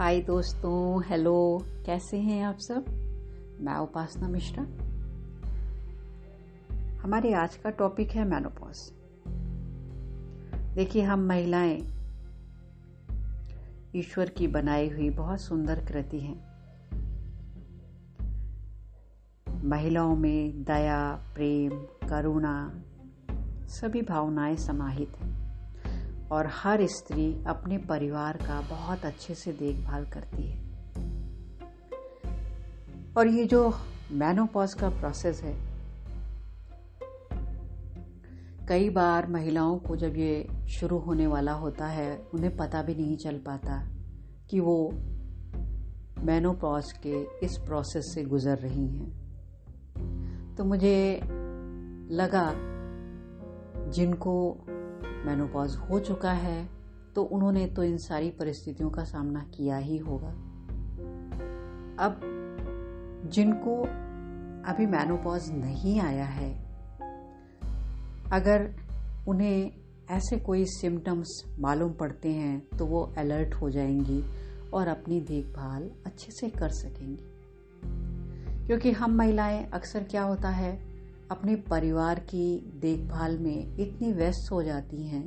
हाय दोस्तों, हेलो, कैसे हैं आप सब? मैं उपासना मिश्रा। हमारे आज का टॉपिक है मैनोपॉज देखिए, हम महिलाएँ ईश्वर की बनाई हुई बहुत सुंदर कृति हैं। महिलाओं में दया, प्रेम, करुणा, सभी भावनाएँ समाहित हैं। और हर स्त्री अपने परिवार का बहुत अच्छे से देखभाल करती है। और ये जो मैनोपॉज का प्रोसेस है, कई बार महिलाओं को जब ये शुरू होने वाला होता है, उन्हें पता भी नहीं चल पाता कि वो मैनोपॉज के इस प्रोसेस से गुजर रही हैं। तो मुझे लगा, जिनको मेनोपॉज हो चुका है तो उन्होंने तो इन सारी परिस्थितियों का सामना किया ही होगा। अब, जिनको अभी मेनोपॉज नहीं आया है, अगर उन्हें ऐसे कोई सिम्टम्स मालूम पड़ते हैं तो वो अलर्ट हो जाएँगी और अपनी देखभाल अच्छे से कर सकेंगी। क्योंकि हम महिलाएँ अक्सर क्या होता है अपने परिवार की देखभाल में इतनी व्यस्त हो जाती हैं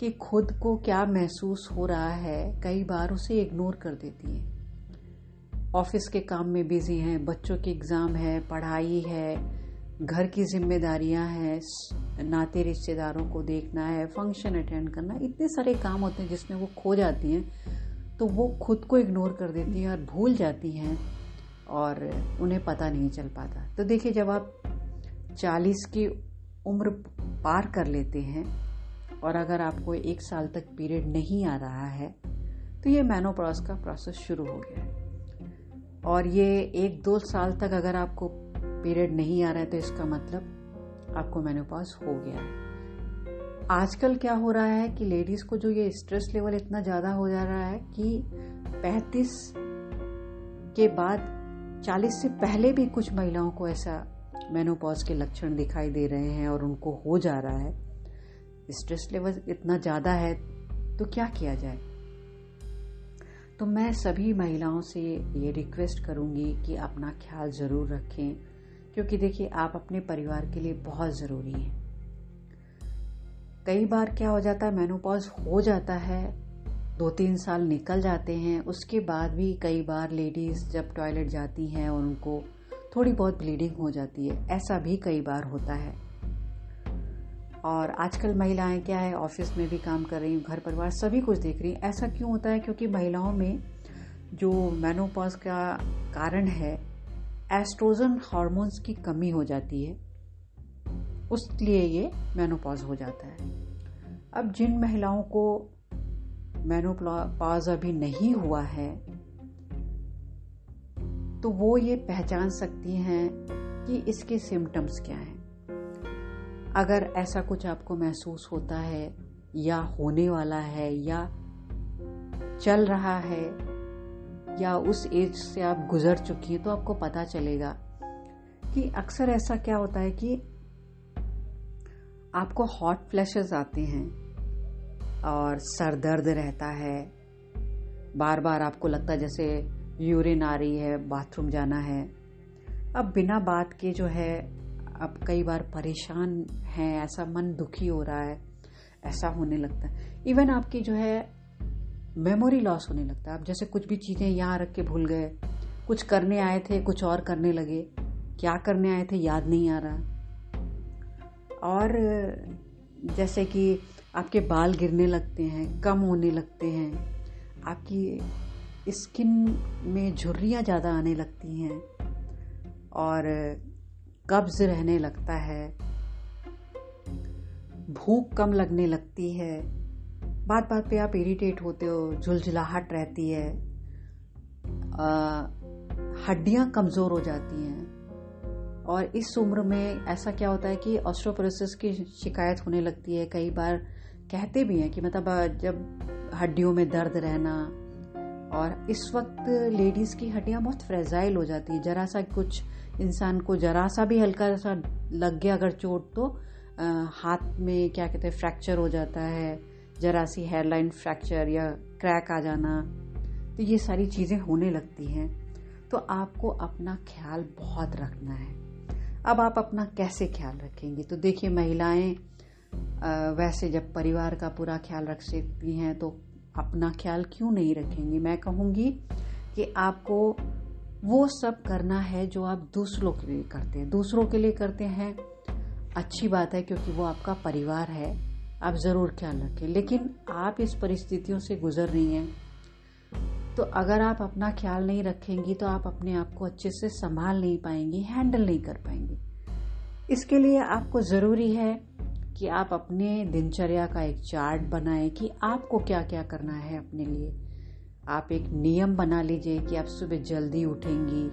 कि खुद को क्या महसूस हो रहा है, कई बार उसे इग्नोर कर देती हैं। ऑफ़िस के काम में बिज़ी हैं, बच्चों के एग्ज़ाम है, पढ़ाई है, घर की जिम्मेदारियाँ हैं नाते रिश्तेदारों को देखना है फ़ंक्शन अटेंड करना, इतने सारे काम होते हैं जिसमें वो खो जाती हैं तो वो खुद को इग्नोर कर देती हैं और भूल जाती हैं और उन्हें पता नहीं चल पाता। तो देखिए, जब आप चालीस की उम्र पार कर लेते हैं और अगर आपको एक साल तक पीरियड नहीं आ रहा है तो ये मैनोप्रॉस का प्रोसेस शुरू हो गया है। और ये एक दो साल तक अगर आपको पीरियड नहीं आ रहा है तो इसका मतलब आपको मैनोपॉज हो गया है। आजकल क्या हो रहा है कि लेडीज़ को जो ये स्ट्रेस लेवल इतना ज़्यादा हो जा रहा है कि 35 के बाद 40 से पहले भी कुछ महिलाओं को ऐसा मेनोपॉज के लक्षण दिखाई दे रहे हैं और उनको हो जा रहा है। स्ट्रेस लेवल इतना ज़्यादा है तो क्या किया जाए? तो मैं सभी महिलाओं से ये रिक्वेस्ट करूँगी कि अपना ख्याल ज़रूर रखें, क्योंकि देखिए, आप अपने परिवार के लिए बहुत ज़रूरी हैं। कई बार क्या हो जाता है मेनोपॉज हो जाता है दो तीन साल निकल जाते हैं, उसके बाद भी कई बार लेडीज़ जब टॉयलेट जाती हैं और उनको थोड़ी बहुत ब्लीडिंग हो जाती है। ऐसा भी कई बार होता है। और आजकल महिलाएँ क्या है ऑफ़िस में भी काम कर रही हैं, घर परिवार सभी कुछ देख रही हैं। ऐसा क्यों होता है? क्योंकि महिलाओं में जो मैनोपॉज का कारण है एस्ट्रोजन हार्मोन्स की कमी हो जाती है। उस लिए ये मैनोपॉज हो जाता है। अब जिन महिलाओं को मैनोपॉज अभी नहीं हुआ है तो वो ये पहचान सकती हैं कि इसके सिम्टम्स क्या हैं। अगर ऐसा कुछ आपको महसूस होता है, या होने वाला है, या चल रहा है, या उस एज से आप गुजर चुकी हैं तो आपको पता चलेगा कि अक्सर ऐसा क्या होता है कि आपको हॉट फ्लैशेस आते हैं और सर दर्द रहता है। बार बार आपको लगता है जैसे यूरिन आ रही है, बाथरूम जाना है। अब बिना बात के जो है, अब कई बार परेशान हैं, ऐसा मन दुखी हो रहा है, ऐसा होने लगता है। इवन आपकी जो है मेमोरी लॉस होने लगता है। आप जैसे कुछ भी चीज़ें यहाँ रख के भूल गए, कुछ करने आए थे, कुछ और करने लगे, क्या करने आए थे याद नहीं आ रहा। और जैसे कि आपके बाल गिरने लगते हैं, कम होने लगते हैं, आपकी स्किन में झुर्रियाँ ज़्यादा आने लगती हैं और कब्ज रहने लगता है, भूख कम लगने लगती है बात बात पे आप इरिटेट होते हो, झुलझुलाहट रहती है हड्डियाँ कमज़ोर हो जाती हैं। और इस उम्र में ऐसा क्या होता है कि ऑस्ट्रोपोरोसिस की शिकायत होने लगती है। कई बार कहते भी हैं कि मतलब जब हड्डियों में दर्द रहना और इस वक्त लेडीज़ की हड्डियाँ बहुत फ्रेजाइल हो जाती है। जरा सा कुछ इंसान को जरा सा भी हल्का सा लग गया अगर चोट तो आ, हाथ में क्या कहते हैं फ्रैक्चर हो जाता है जरा सी हेयरलाइन फ्रैक्चर या क्रैक आ जाना। तो ये सारी चीज़ें होने लगती हैं। तो आपको अपना ख्याल बहुत रखना है। अब आप अपना कैसे ख्याल रखेंगे? तो देखिए महिलाएँ वैसे जब परिवार का पूरा ख्याल रख सकती हैं तो अपना ख्याल क्यों नहीं रखेंगी? मैं कहूँगी कि आपको वो सब करना है जो आप दूसरों के लिए करते हैं। दूसरों के लिए करते हैं, अच्छी बात है क्योंकि वो आपका परिवार है। आप ज़रूर ख्याल रखें। लेकिन आप इस परिस्थितियों से गुजर रही हैं तो अगर आप अपना ख्याल नहीं रखेंगी तो आप अपने आप को अच्छे से संभाल नहीं पाएँगी, हैंडल नहीं कर पाएँगी। इसके लिए आपको ज़रूरी है कि आप अपने दिनचर्या का एक चार्ट बनाएँ कि आपको क्या क्या करना है अपने लिए। आप एक नियम बना लीजिए कि आप सुबह जल्दी उठेंगी,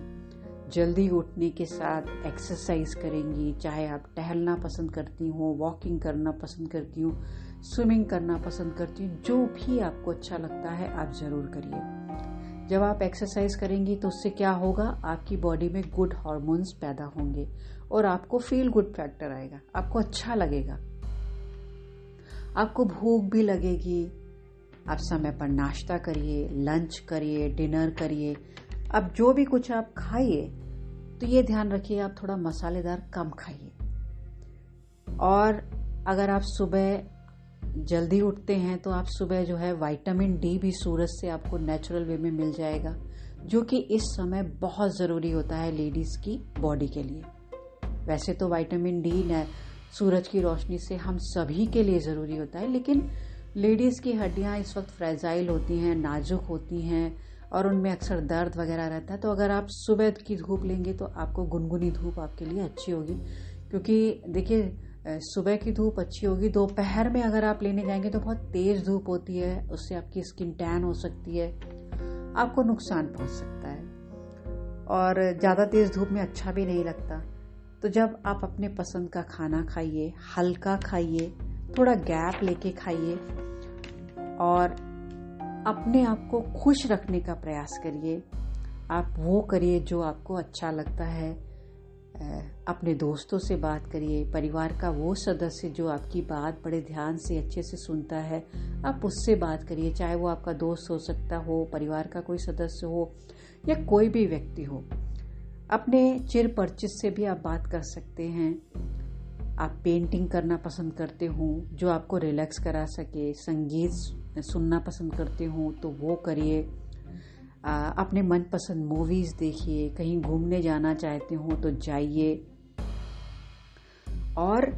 जल्दी उठने के साथ एक्सरसाइज करेंगी, चाहे आप टहलना पसंद करती हो वॉकिंग करना पसंद करती हूँ स्विमिंग करना पसंद करती हूँ, जो भी आपको अच्छा लगता है आप ज़रूर करिए। जब आप एक्सरसाइज करेंगी तो उससे क्या होगा? आपकी बॉडी में गुड हार्मोन्स पैदा होंगे और आपको फील गुड फैक्टर आएगा, आपको अच्छा लगेगा। आपको भूख भी लगेगी। आप समय पर नाश्ता करिए लंच करिए डिनर करिए। अब जो भी कुछ आप खाइए तो ये ध्यान रखिए, आप थोड़ा मसालेदार कम खाइए। और अगर आप सुबह जल्दी उठते हैं तो आप सुबह जो है विटामिन डी भी सूरज से आपको नेचुरल वे में मिल जाएगा, जो कि इस समय बहुत ज़रूरी होता है लेडीज़ की बॉडी के लिए। वैसे तो विटामिन डी सूरज की रोशनी से हम सभी के लिए ज़रूरी होता है। लेकिन लेडीज़ की हड्डियाँ इस वक्त फ्रेजाइल होती हैं, नाजुक होती हैं और उनमें अक्सर दर्द वगैरह रहता है। तो अगर आप सुबह की धूप लेंगे तो आपको गुनगुनी धूप आपके लिए अच्छी होगी। क्योंकि देखिए सुबह की धूप अच्छी होगी। दोपहर में अगर आप लेने जाएँगे तो बहुत तेज धूप होती है, उससे आपकी स्किन टैन हो सकती है, आपको नुकसान पहुँच सकता है। और ज़्यादा तेज धूप में अच्छा भी नहीं लगता। तो जब आप अपने पसंद का खाना खाइए, हल्का खाइए, थोड़ा गैप लेके खाइए और अपने आप को खुश रखने का प्रयास करिए, आप वो करिए जो आपको अच्छा लगता है। अपने दोस्तों से बात करिए, परिवार का वो सदस्य जो आपकी बात बड़े ध्यान से, अच्छे से सुनता है, आप उससे बात करिए, चाहे वो आपका दोस्त हो सकता हो, परिवार का कोई सदस्य हो या कोई भी व्यक्ति हो। अपने चिर परिचित से भी आप बात कर सकते हैं। आप पेंटिंग करना पसंद करते हो, जो आपको रिलैक्स करा सके, संगीत सुनना पसंद करते हो तो वो करिए। अपने मनपसंद मूवीज़ देखिए, कहीं घूमने जाना चाहते हो तो जाइए। और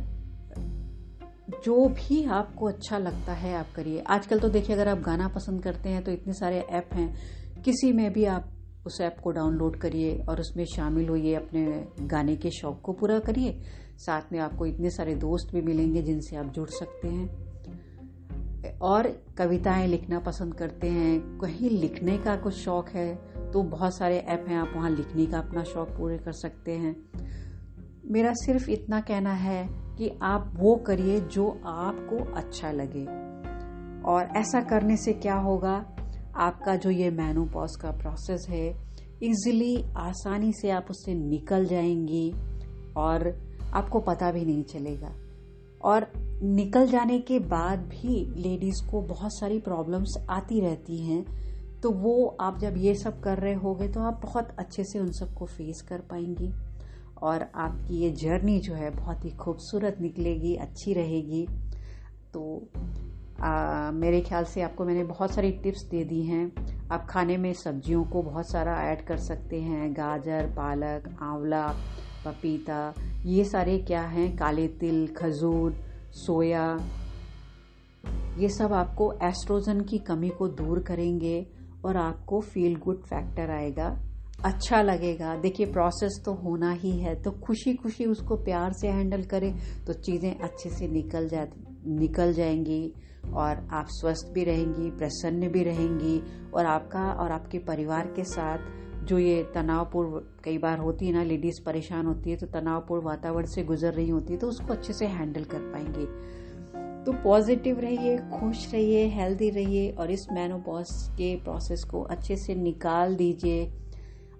जो भी आपको अच्छा लगता है, आप करिए। आजकल तो देखिए, अगर आप गाना पसंद करते हैं तो इतने सारे ऐप हैं। किसी में भी आप उस ऐप को डाउनलोड करिए और उसमें शामिल होइए अपने गाने के शौक को पूरा करिए। साथ में आपको इतने सारे दोस्त भी मिलेंगे जिनसे आप जुड़ सकते हैं। और कविताएँ लिखना पसंद करते हैं। कहीं लिखने का कुछ शौक है तो बहुत सारे ऐप हैं, आप वहाँ लिखने का अपना शौक पूरे कर सकते हैं। मेरा सिर्फ़ इतना कहना है कि आप वो करिए जो आपको अच्छा लगे। और ऐसा करने से क्या होगा? आपका जो ये मैनोपॉज का प्रोसेस है इजीली आसानी से आप उससे निकल जाएँगी और आपको पता भी नहीं चलेगा। और निकल जाने के बाद भी लेडीज़ को बहुत सारी प्रॉब्लम्स आती रहती हैं तो वो आप जब ये सब कर रहे होगे तो आप बहुत अच्छे से उन सबको फेस कर पाएँगी और आपकी ये जर्नी जो है बहुत ही खूबसूरत निकलेगी, अच्छी रहेगी। तो आ, मेरे ख्याल से आपको मैंने बहुत सारी टिप्स दे दी हैं। आप खाने में सब्जियों को बहुत सारा ऐड कर सकते हैं। गाजर पालक आंवला पपीता ये सारे क्या हैं? काले तिल खजूर सोया ये सब आपको एस्ट्रोजन की कमी को दूर करेंगे और आपको फील गुड फैक्टर आएगा। अच्छा लगेगा। देखिए प्रोसेस तो होना ही है तो खुशी खुशी उसको प्यार से हैंडल करें तो चीज़ें अच्छे से निकल जा निकल जाएँगी। और आप स्वस्थ भी रहेंगी, प्रसन्न भी रहेंगी और आपका और आपके परिवार के साथ जो ये तनावपूर्ण कई बार होती है ना लेडीज़ परेशान होती है तो तनावपूर्ण वातावरण से गुजर रही होती है तो उसको अच्छे से हैंडल कर पाएँगे। तो पॉजिटिव रहिए, खुश रहिए हेल्दी रहिए और इस मैनोपॉज के प्रोसेस को अच्छे से निकाल दीजिए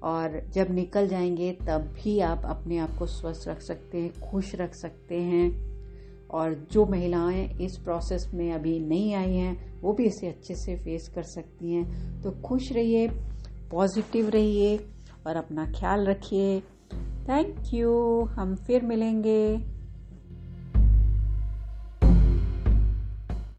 और जब निकल जाएँगे, तब भी आप अपने आप को स्वस्थ रख सकते हैं, खुश रख सकते हैं। और जो महिलाएँ इस प्रोसेस में अभी नहीं आई हैं, वो भी इसे अच्छे से फेस कर सकती हैं। तो खुश रहिए पॉजिटिव रहिए और अपना ख्याल रखिए। थैंक यू हम फिर मिलेंगे।